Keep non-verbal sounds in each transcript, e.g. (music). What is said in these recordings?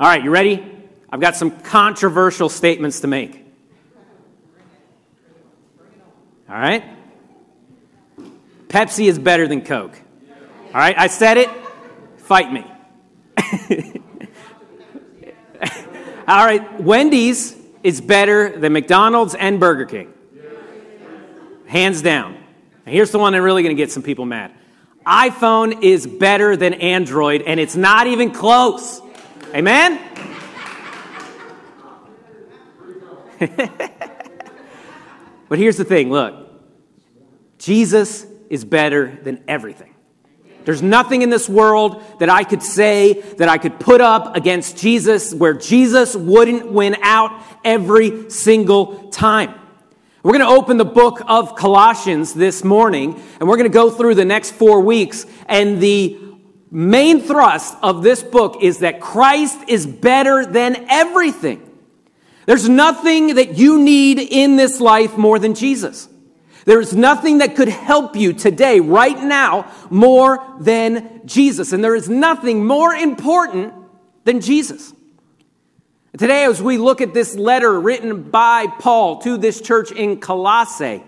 All right, you ready? I've got some controversial statements to make. All right? Pepsi is better than Coke. All right, I said it. Fight me. (laughs) All right, Wendy's is better than McDonald's and Burger King. Hands down. And here's the one that's really going to get some people mad iPhone is better than Android, and it's not even close. Amen? (laughs) but here's the thing look, Jesus is better than everything. There's nothing in this world that I could say that I could put up against Jesus where Jesus wouldn't win out every single time. We're going to open the book of Colossians this morning, and we're going to go through the next four weeks. And the main thrust of this book is that Christ is better than everything. There's nothing that you need in this life more than Jesus. There is nothing that could help you today, right now, more than Jesus. And there is nothing more important than Jesus. Today, as we look at this letter written by Paul to this church in Colossae,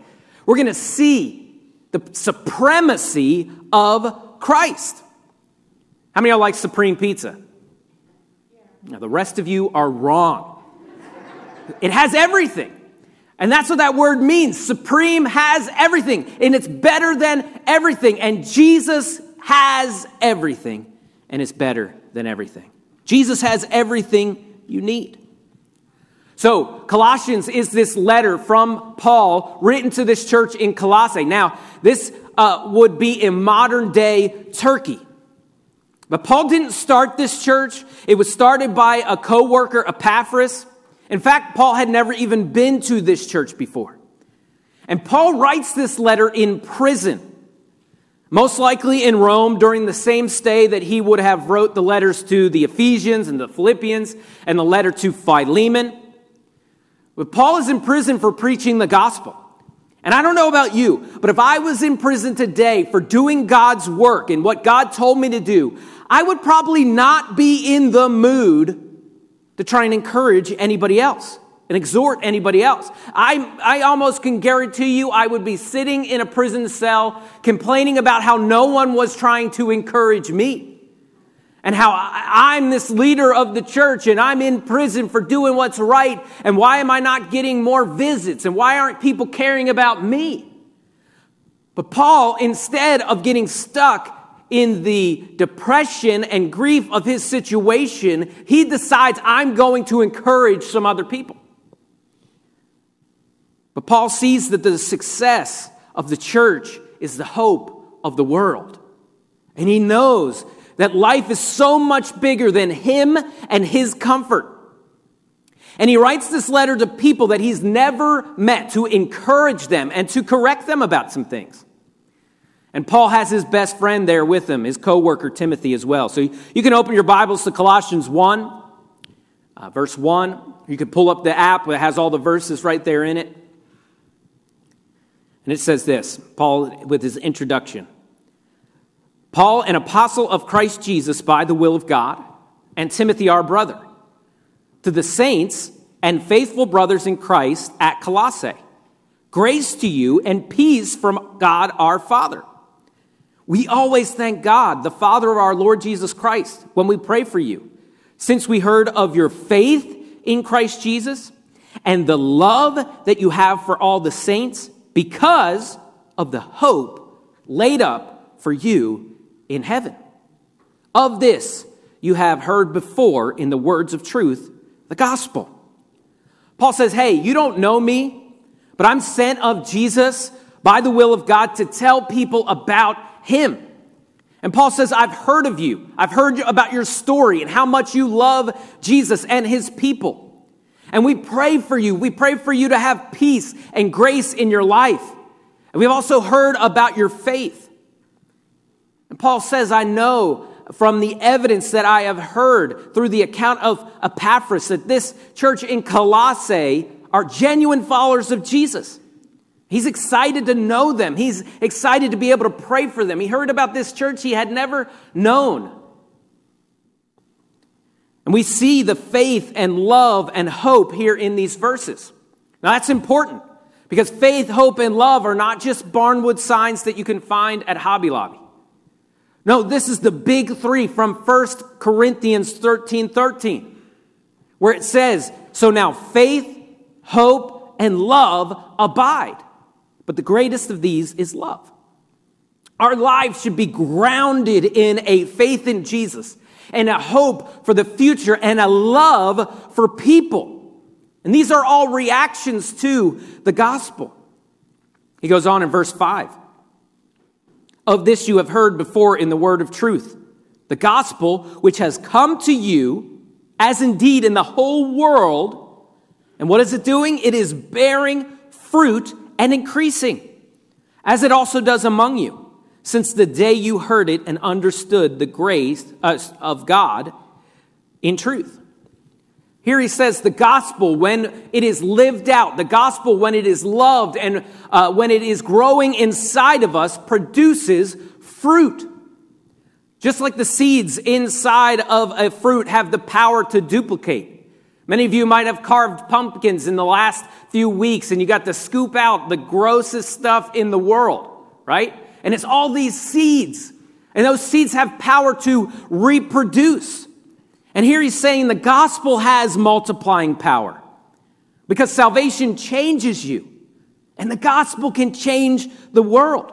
we're going to see the supremacy of Christ. How many of y'all like supreme pizza? Now, the rest of you are wrong. It has everything. And that's what that word means. Supreme has everything, and it's better than everything. And Jesus has everything, and it's better than everything. Jesus has everything you need. So, Colossians is this letter from Paul written to this church in Colossae. Now, this uh, would be in modern day Turkey. But Paul didn't start this church. It was started by a co worker, Epaphras. In fact, Paul had never even been to this church before. And Paul writes this letter in prison. Most likely in Rome during the same stay that he would have wrote the letters to the Ephesians and the Philippians and the letter to Philemon. But Paul is in prison for preaching the gospel. And I don't know about you, but if I was in prison today for doing God's work and what God told me to do, I would probably not be in the mood to try and encourage anybody else and exhort anybody else. I, I almost can guarantee you I would be sitting in a prison cell complaining about how no one was trying to encourage me. And how I'm this leader of the church and I'm in prison for doing what's right. And why am I not getting more visits? And why aren't people caring about me? But Paul, instead of getting stuck in the depression and grief of his situation, he decides, I'm going to encourage some other people. But Paul sees that the success of the church is the hope of the world. And he knows that life is so much bigger than him and his comfort. And he writes this letter to people that he's never met to encourage them and to correct them about some things. And Paul has his best friend there with him, his co worker Timothy as well. So you can open your Bibles to Colossians 1, uh, verse 1. You can pull up the app that has all the verses right there in it. And it says this Paul, with his introduction Paul, an apostle of Christ Jesus by the will of God, and Timothy, our brother, to the saints and faithful brothers in Christ at Colossae. Grace to you and peace from God our Father. We always thank God, the Father of our Lord Jesus Christ, when we pray for you, since we heard of your faith in Christ Jesus and the love that you have for all the saints because of the hope laid up for you in heaven. Of this you have heard before in the words of truth, the gospel. Paul says, Hey, you don't know me, but I'm sent of Jesus by the will of God to tell people about him. And Paul says, I've heard of you. I've heard about your story and how much you love Jesus and his people. And we pray for you. We pray for you to have peace and grace in your life. And we've also heard about your faith. And Paul says, I know from the evidence that I have heard through the account of Epaphras that this church in Colossae are genuine followers of Jesus. He's excited to know them. He's excited to be able to pray for them. He heard about this church he had never known. And we see the faith and love and hope here in these verses. Now that's important because faith, hope, and love are not just barnwood signs that you can find at Hobby Lobby. No, this is the big three from 1 Corinthians 13 13, where it says, So now faith, hope, and love abide. But the greatest of these is love. Our lives should be grounded in a faith in Jesus and a hope for the future and a love for people. And these are all reactions to the gospel. He goes on in verse 5. Of this you have heard before in the word of truth, the gospel which has come to you, as indeed in the whole world. And what is it doing? It is bearing fruit and increasing, as it also does among you, since the day you heard it and understood the grace uh, of God in truth. Here he says the gospel, when it is lived out, the gospel, when it is loved and uh, when it is growing inside of us, produces fruit. Just like the seeds inside of a fruit have the power to duplicate. Many of you might have carved pumpkins in the last few weeks and you got to scoop out the grossest stuff in the world, right? And it's all these seeds. And those seeds have power to reproduce. And here he's saying the gospel has multiplying power because salvation changes you, and the gospel can change the world.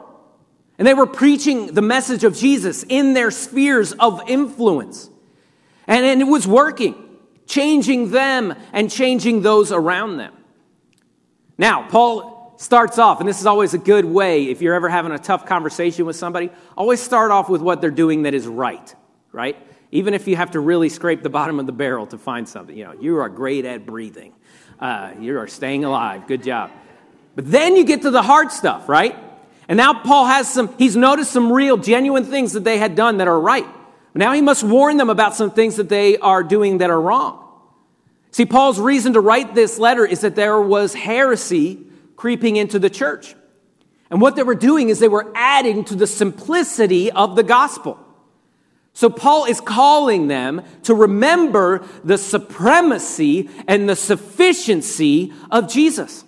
And they were preaching the message of Jesus in their spheres of influence. And, and it was working, changing them and changing those around them. Now, Paul starts off, and this is always a good way if you're ever having a tough conversation with somebody, always start off with what they're doing that is right, right? even if you have to really scrape the bottom of the barrel to find something. You know, you are great at breathing. Uh, you are staying alive. Good job. But then you get to the hard stuff, right? And now Paul has some, he's noticed some real, genuine things that they had done that are right. Now he must warn them about some things that they are doing that are wrong. See, Paul's reason to write this letter is that there was heresy creeping into the church. And what they were doing is they were adding to the simplicity of the gospel. So Paul is calling them to remember the supremacy and the sufficiency of Jesus.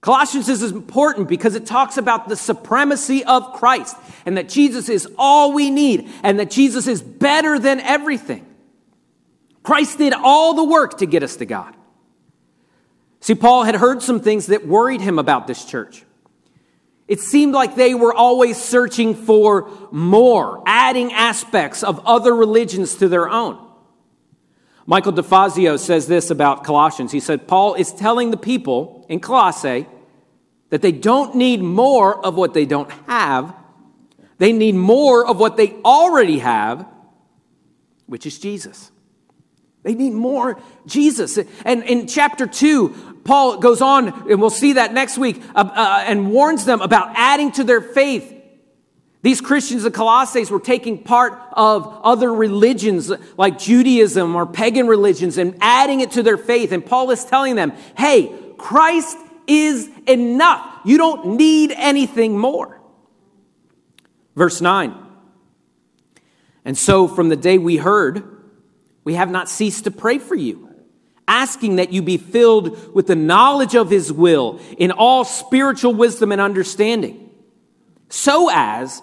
Colossians is important because it talks about the supremacy of Christ and that Jesus is all we need and that Jesus is better than everything. Christ did all the work to get us to God. See, Paul had heard some things that worried him about this church. It seemed like they were always searching for more, adding aspects of other religions to their own. Michael DeFazio says this about Colossians. He said, Paul is telling the people in Colossae that they don't need more of what they don't have. They need more of what they already have, which is Jesus. They need more Jesus. And in chapter 2, Paul goes on, and we'll see that next week, uh, uh, and warns them about adding to their faith. These Christians of Colossae were taking part of other religions like Judaism or pagan religions and adding it to their faith. And Paul is telling them, hey, Christ is enough. You don't need anything more. Verse 9. And so from the day we heard, we have not ceased to pray for you, asking that you be filled with the knowledge of his will in all spiritual wisdom and understanding, so as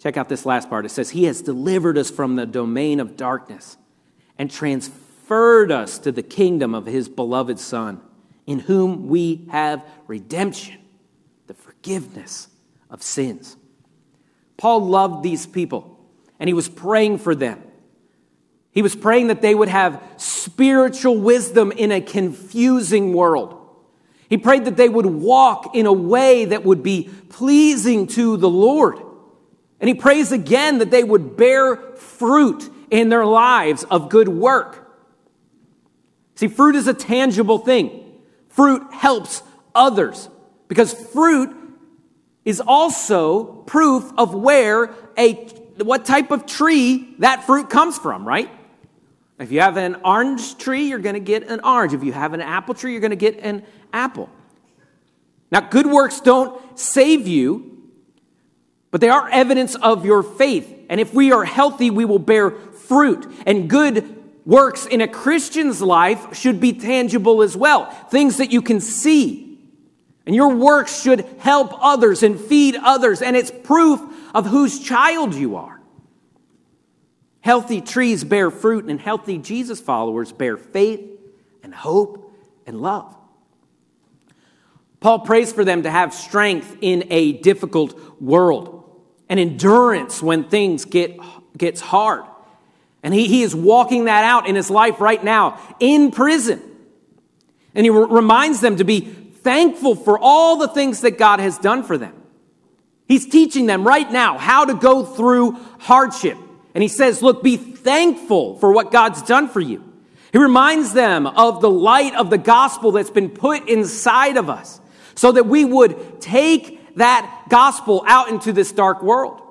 Check out this last part. It says, He has delivered us from the domain of darkness and transferred us to the kingdom of His beloved Son, in whom we have redemption, the forgiveness of sins. Paul loved these people and he was praying for them. He was praying that they would have spiritual wisdom in a confusing world. He prayed that they would walk in a way that would be pleasing to the Lord. And he prays again that they would bear fruit in their lives of good work. See, fruit is a tangible thing. Fruit helps others because fruit is also proof of where a what type of tree that fruit comes from, right? If you have an orange tree, you're going to get an orange. If you have an apple tree, you're going to get an apple. Now, good works don't save you, but they are evidence of your faith. And if we are healthy, we will bear fruit. And good works in a Christian's life should be tangible as well, things that you can see. And your works should help others and feed others, and it's proof of whose child you are. Healthy trees bear fruit, and healthy Jesus followers bear faith and hope and love. Paul prays for them to have strength in a difficult world and endurance when things get gets hard. And he, he is walking that out in his life right now in prison. And he re- reminds them to be thankful for all the things that God has done for them. He's teaching them right now how to go through hardship. And he says, Look, be thankful for what God's done for you. He reminds them of the light of the gospel that's been put inside of us so that we would take that gospel out into this dark world.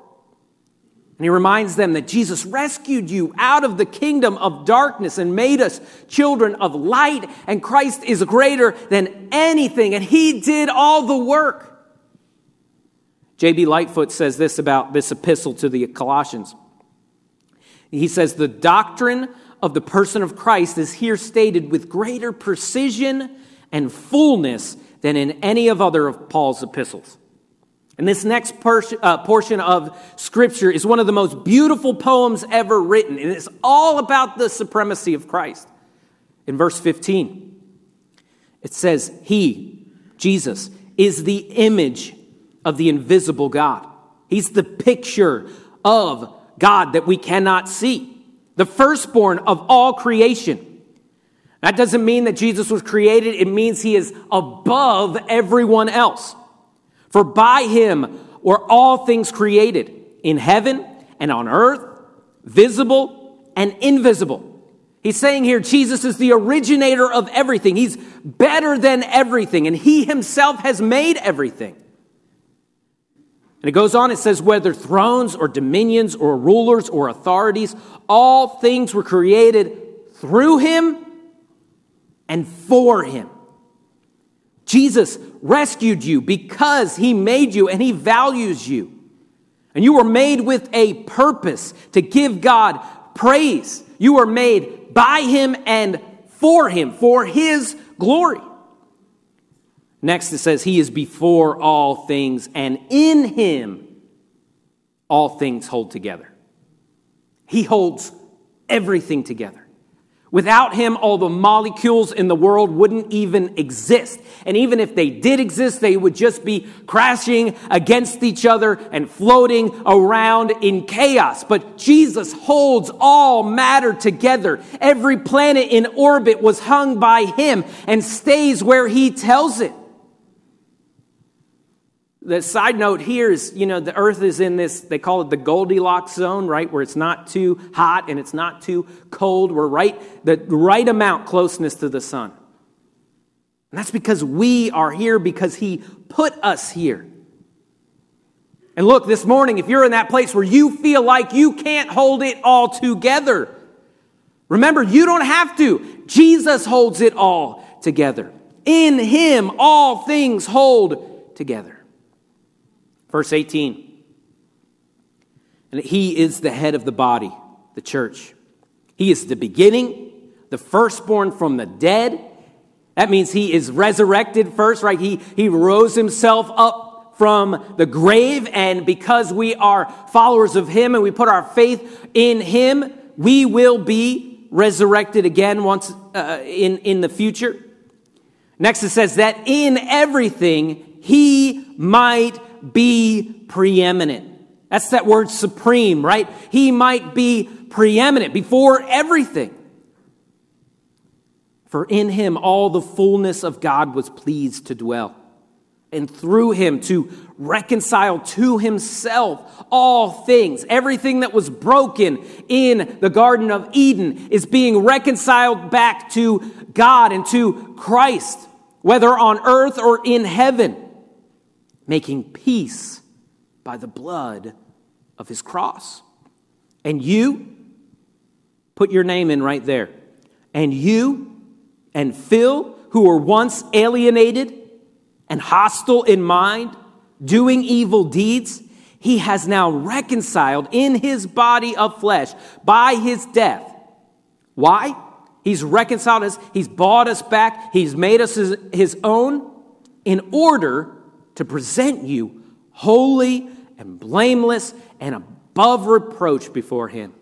And he reminds them that Jesus rescued you out of the kingdom of darkness and made us children of light, and Christ is greater than anything, and he did all the work. J.B. Lightfoot says this about this epistle to the Colossians. He says, The doctrine of the person of Christ is here stated with greater precision and fullness than in any of other of Paul's epistles. And this next portion, uh, portion of Scripture is one of the most beautiful poems ever written, and it's all about the supremacy of Christ. In verse 15, it says, He, Jesus, is the image of the invisible God. He's the picture of God that we cannot see, the firstborn of all creation. That doesn't mean that Jesus was created, it means he is above everyone else. For by him were all things created in heaven and on earth, visible and invisible. He's saying here Jesus is the originator of everything. He's better than everything, and he himself has made everything. And it goes on, it says, whether thrones or dominions or rulers or authorities, all things were created through him and for him. Jesus rescued you because he made you and he values you. And you were made with a purpose to give God praise. You were made by him and for him, for his glory. Next, it says, He is before all things, and in Him all things hold together. He holds everything together. Without him, all the molecules in the world wouldn't even exist. And even if they did exist, they would just be crashing against each other and floating around in chaos. But Jesus holds all matter together. Every planet in orbit was hung by him and stays where he tells it the side note here is, you know, the earth is in this, they call it the Goldilocks zone, right? Where it's not too hot and it's not too cold. We're right, the right amount closeness to the sun. And that's because we are here because he put us here. And look, this morning, if you're in that place where you feel like you can't hold it all together, remember, you don't have to. Jesus holds it all together. In him, all things hold together. Verse 18. And he is the head of the body, the church. He is the beginning, the firstborn from the dead. That means he is resurrected first, right? He, he rose himself up from the grave. And because we are followers of him and we put our faith in him, we will be resurrected again once uh, in, in the future. Next, it says that in everything he might be preeminent. That's that word supreme, right? He might be preeminent before everything. For in him all the fullness of God was pleased to dwell. and through him to reconcile to himself all things. Everything that was broken in the Garden of Eden is being reconciled back to God and to Christ, whether on earth or in heaven, making peace by the blood of his cross. And you, put your name in right there. And you and Phil, who were once alienated and hostile in mind, doing evil deeds, he has now reconciled in his body of flesh by his death. Why? He's reconciled us, he's bought us back, he's made us his, his own in order to present you holy and blameless and above reproach before him.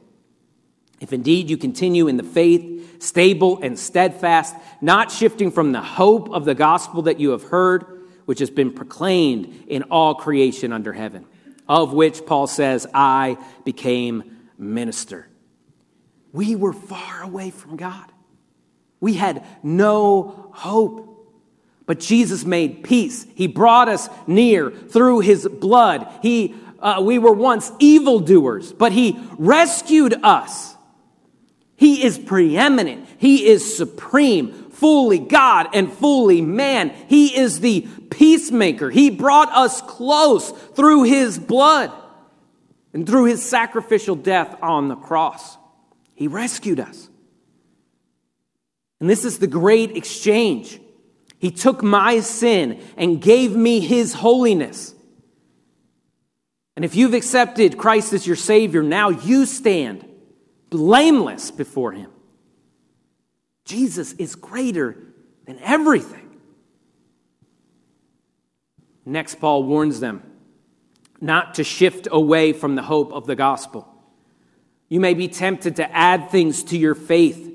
If indeed you continue in the faith, stable and steadfast, not shifting from the hope of the gospel that you have heard, which has been proclaimed in all creation under heaven, of which Paul says, I became minister. We were far away from God. We had no hope. But Jesus made peace. He brought us near through his blood. He, uh, we were once evildoers, but he rescued us. He is preeminent. He is supreme fully God and fully man. He is the peacemaker. He brought us close through his blood and through his sacrificial death on the cross. He rescued us. And this is the great exchange. He took my sin and gave me his holiness. And if you've accepted Christ as your Savior, now you stand blameless before him. Jesus is greater than everything. Next, Paul warns them not to shift away from the hope of the gospel. You may be tempted to add things to your faith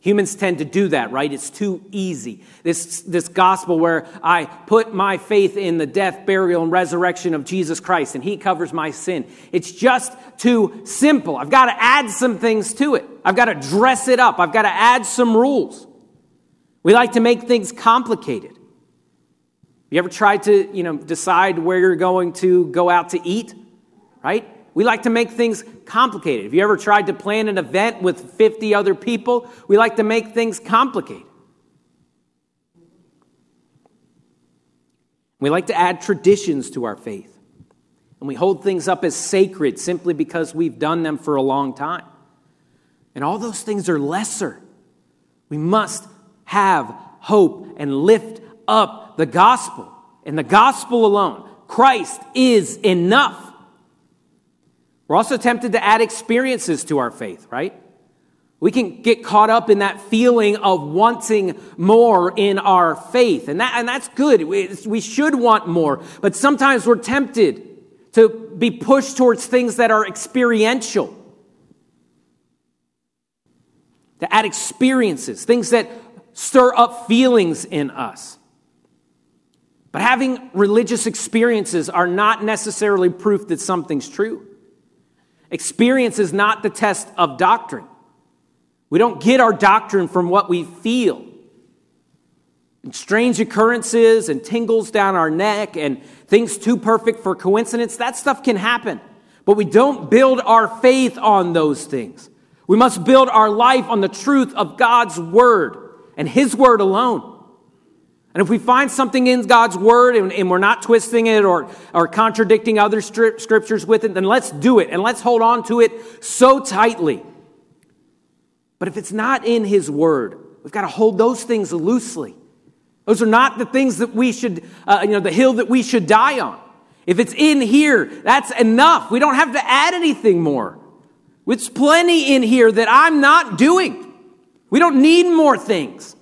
Humans tend to do that, right? It's too easy. This, this gospel where I put my faith in the death, burial, and resurrection of Jesus Christ and he covers my sin. It's just too simple. I've got to add some things to it. I've got to dress it up. I've got to add some rules. We like to make things complicated. You ever tried to, you know, decide where you're going to go out to eat? Right? We like to make things complicated. Have you ever tried to plan an event with 50 other people? We like to make things complicated. We like to add traditions to our faith. And we hold things up as sacred simply because we've done them for a long time. And all those things are lesser. We must have hope and lift up the gospel and the gospel alone. Christ is enough. We're also tempted to add experiences to our faith, right? We can get caught up in that feeling of wanting more in our faith. And, that, and that's good. We, we should want more. But sometimes we're tempted to be pushed towards things that are experiential. To add experiences, things that stir up feelings in us. But having religious experiences are not necessarily proof that something's true. Experience is not the test of doctrine. We don't get our doctrine from what we feel. And strange occurrences and tingles down our neck and things too perfect for coincidence, that stuff can happen. But we don't build our faith on those things. We must build our life on the truth of God's word and His word alone. And if we find something in God's word and, and, we're not twisting it or, or contradicting other scriptures with it, then let's do it and let's hold on to it so tightly. But if it's not in his word, we've got to hold those things loosely. Those are not the things that we should, uh, you know, the hill that we should die on. If it's in here, that's enough. We don't have to add anything more. It's plenty in here that I'm not doing. We don't need more things.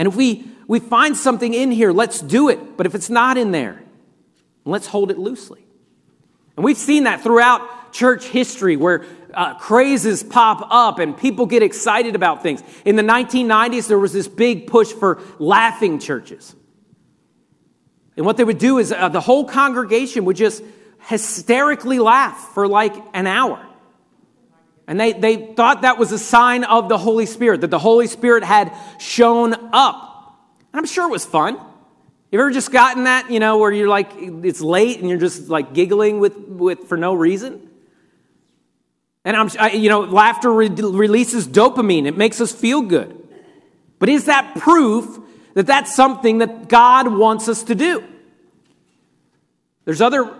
And if we, we find something in here, let's do it. But if it's not in there, let's hold it loosely. And we've seen that throughout church history where uh, crazes pop up and people get excited about things. In the 1990s, there was this big push for laughing churches. And what they would do is uh, the whole congregation would just hysterically laugh for like an hour. And they, they thought that was a sign of the Holy Spirit, that the Holy Spirit had shown up. And I'm sure it was fun. You ever just gotten that, you know, where you're like, it's late and you're just like giggling with, with for no reason? And I'm, I, you know, laughter re- releases dopamine. It makes us feel good. But is that proof that that's something that God wants us to do? There's other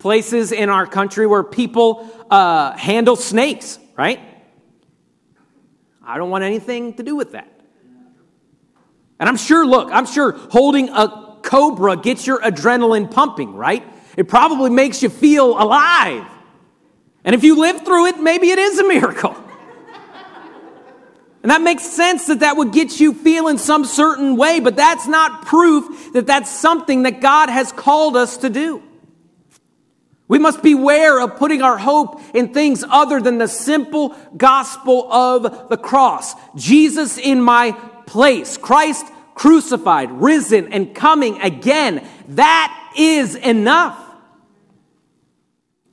places in our country where people uh, handle snakes, right? I don't want anything to do with that. And I'm sure, look, I'm sure holding a cobra gets your adrenaline pumping, right? It probably makes you feel alive. And if you live through it, maybe it is a miracle. And that makes sense that that would get you feeling some certain way, but that's not proof that that's something that God has called us to do. We must beware of putting our hope in things other than the simple gospel of the cross. Jesus in my place, Christ crucified, risen, and coming again. That is enough.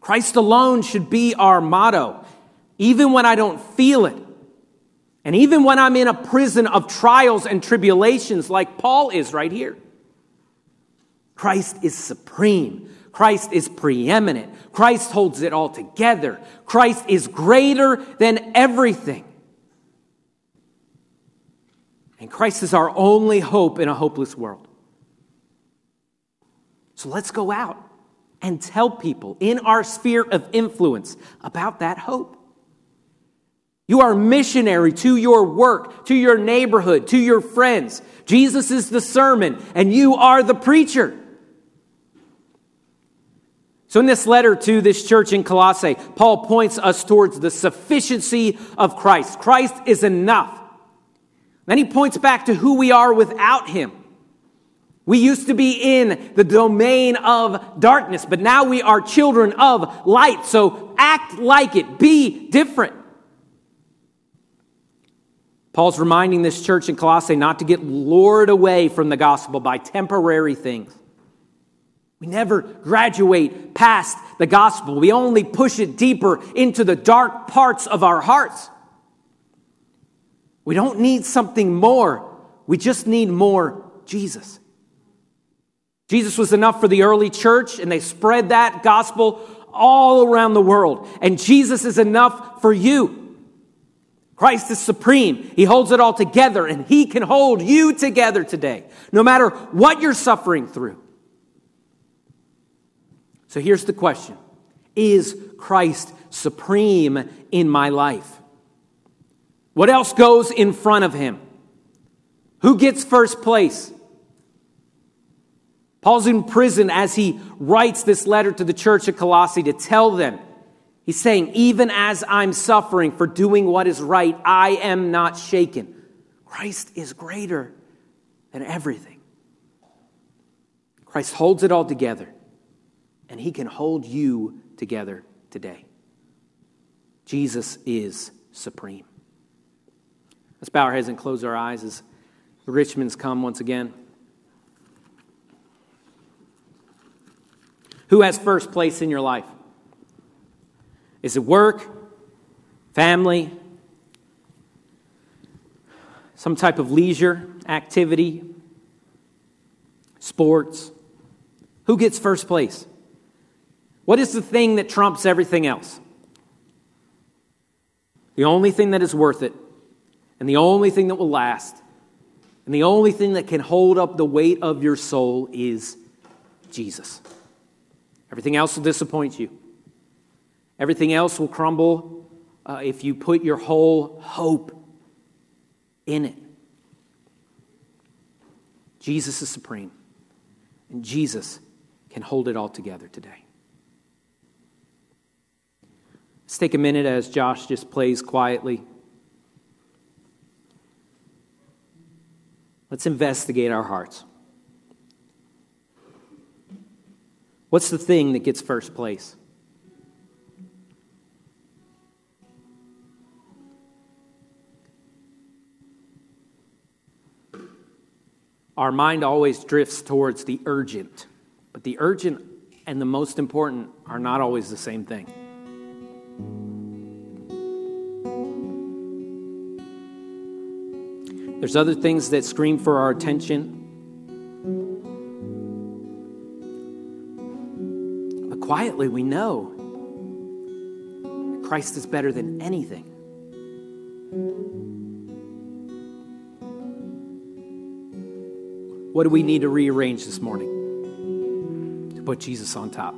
Christ alone should be our motto, even when I don't feel it. And even when I'm in a prison of trials and tribulations, like Paul is right here, Christ is supreme. Christ is preeminent. Christ holds it all together. Christ is greater than everything. And Christ is our only hope in a hopeless world. So let's go out and tell people in our sphere of influence about that hope. You are missionary to your work, to your neighborhood, to your friends. Jesus is the sermon, and you are the preacher. So, in this letter to this church in Colossae, Paul points us towards the sufficiency of Christ. Christ is enough. Then he points back to who we are without him. We used to be in the domain of darkness, but now we are children of light. So act like it, be different. Paul's reminding this church in Colossae not to get lured away from the gospel by temporary things. We never graduate past the gospel. We only push it deeper into the dark parts of our hearts. We don't need something more. We just need more Jesus. Jesus was enough for the early church, and they spread that gospel all around the world. And Jesus is enough for you. Christ is supreme. He holds it all together and He can hold you together today, no matter what you're suffering through. So here's the question Is Christ supreme in my life? What else goes in front of Him? Who gets first place? Paul's in prison as he writes this letter to the church at Colossae to tell them He's saying, even as I'm suffering for doing what is right, I am not shaken. Christ is greater than everything. Christ holds it all together, and he can hold you together today. Jesus is supreme. Let's bow our heads and close our eyes as the Richmonds come once again. Who has first place in your life? Is it work, family, some type of leisure activity, sports? Who gets first place? What is the thing that trumps everything else? The only thing that is worth it, and the only thing that will last, and the only thing that can hold up the weight of your soul is Jesus. Everything else will disappoint you. Everything else will crumble uh, if you put your whole hope in it. Jesus is supreme, and Jesus can hold it all together today. Let's take a minute as Josh just plays quietly. Let's investigate our hearts. What's the thing that gets first place? Our mind always drifts towards the urgent, but the urgent and the most important are not always the same thing. There's other things that scream for our attention. But quietly, we know Christ is better than anything. What do we need to rearrange this morning to put Jesus on top?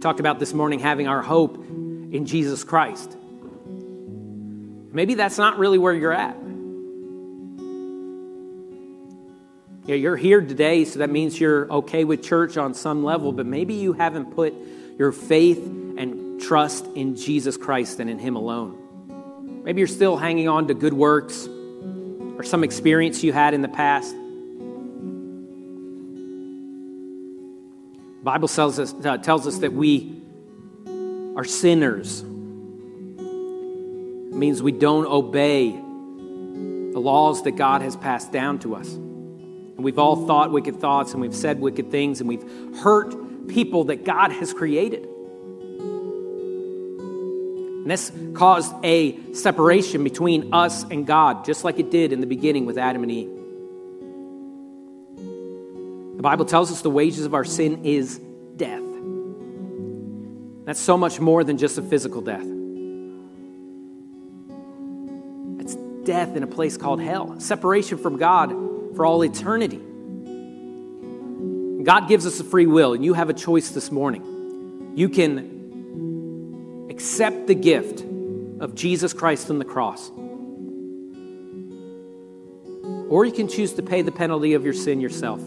Talked about this morning having our hope in Jesus Christ. Maybe that's not really where you're at. Yeah, you're here today, so that means you're okay with church on some level, but maybe you haven't put your faith and trust in Jesus Christ and in Him alone. Maybe you're still hanging on to good works or some experience you had in the past. The Bible tells us, uh, tells us that we are sinners. It means we don't obey the laws that God has passed down to us. And we've all thought wicked thoughts and we've said wicked things and we've hurt people that God has created. And this caused a separation between us and God, just like it did in the beginning with Adam and Eve. The Bible tells us the wages of our sin is. That's so much more than just a physical death. It's death in a place called hell, separation from God for all eternity. God gives us a free will, and you have a choice this morning. You can accept the gift of Jesus Christ on the cross. Or you can choose to pay the penalty of your sin yourself.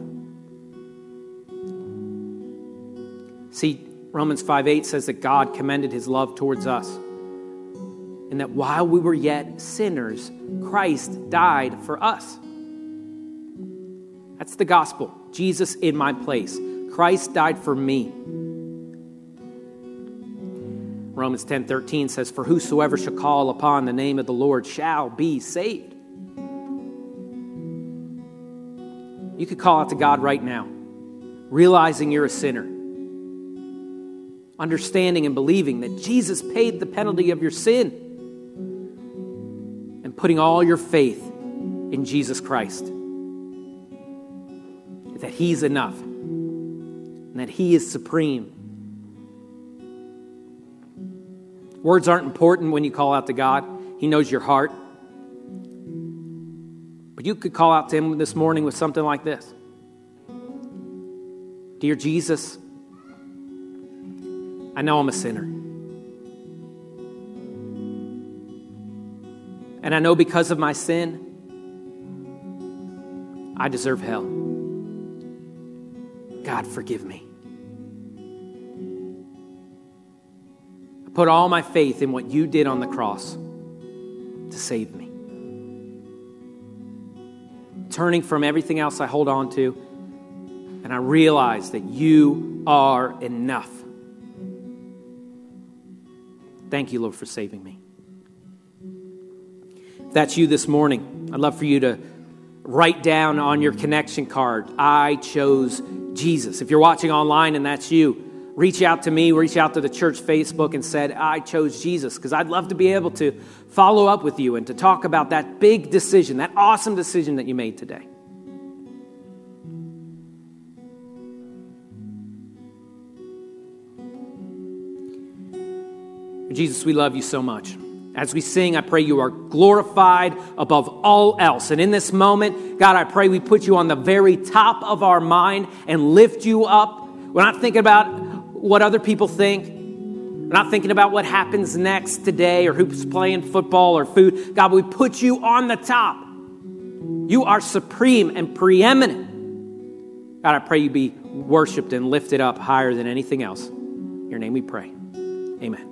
See, Romans 5 8 says that God commended his love towards us. And that while we were yet sinners, Christ died for us. That's the gospel. Jesus in my place. Christ died for me. Romans 10 13 says, For whosoever shall call upon the name of the Lord shall be saved. You could call out to God right now, realizing you're a sinner, understanding and believing that Jesus paid the penalty of your sin, and putting all your faith in Jesus Christ. That He's enough, and that He is supreme Words aren't important when you call out to God, He knows your heart. But you could call out to Him this morning with something like this Dear Jesus, I know I'm a sinner. And I know because of my sin, I deserve hell. God, forgive me. I put all my faith in what you did on the cross to save me. Turning from everything else I hold on to, and I realize that you are enough. Thank you, Lord, for saving me. If that's you this morning, I'd love for you to write down on your connection card, I chose Jesus. If you're watching online and that's you, reach out to me, reach out to the church Facebook and said, I chose Jesus, because I'd love to be able to follow up with you and to talk about that big decision, that awesome decision that you made today. Jesus, we love you so much. As we sing, I pray you are glorified above all else. And in this moment, God, I pray we put you on the very top of our mind and lift you up. We're not thinking about what other people think. We're not thinking about what happens next today or who's playing football or food. God, we put you on the top. You are supreme and preeminent. God, I pray you be worshiped and lifted up higher than anything else. In your name we pray. Amen.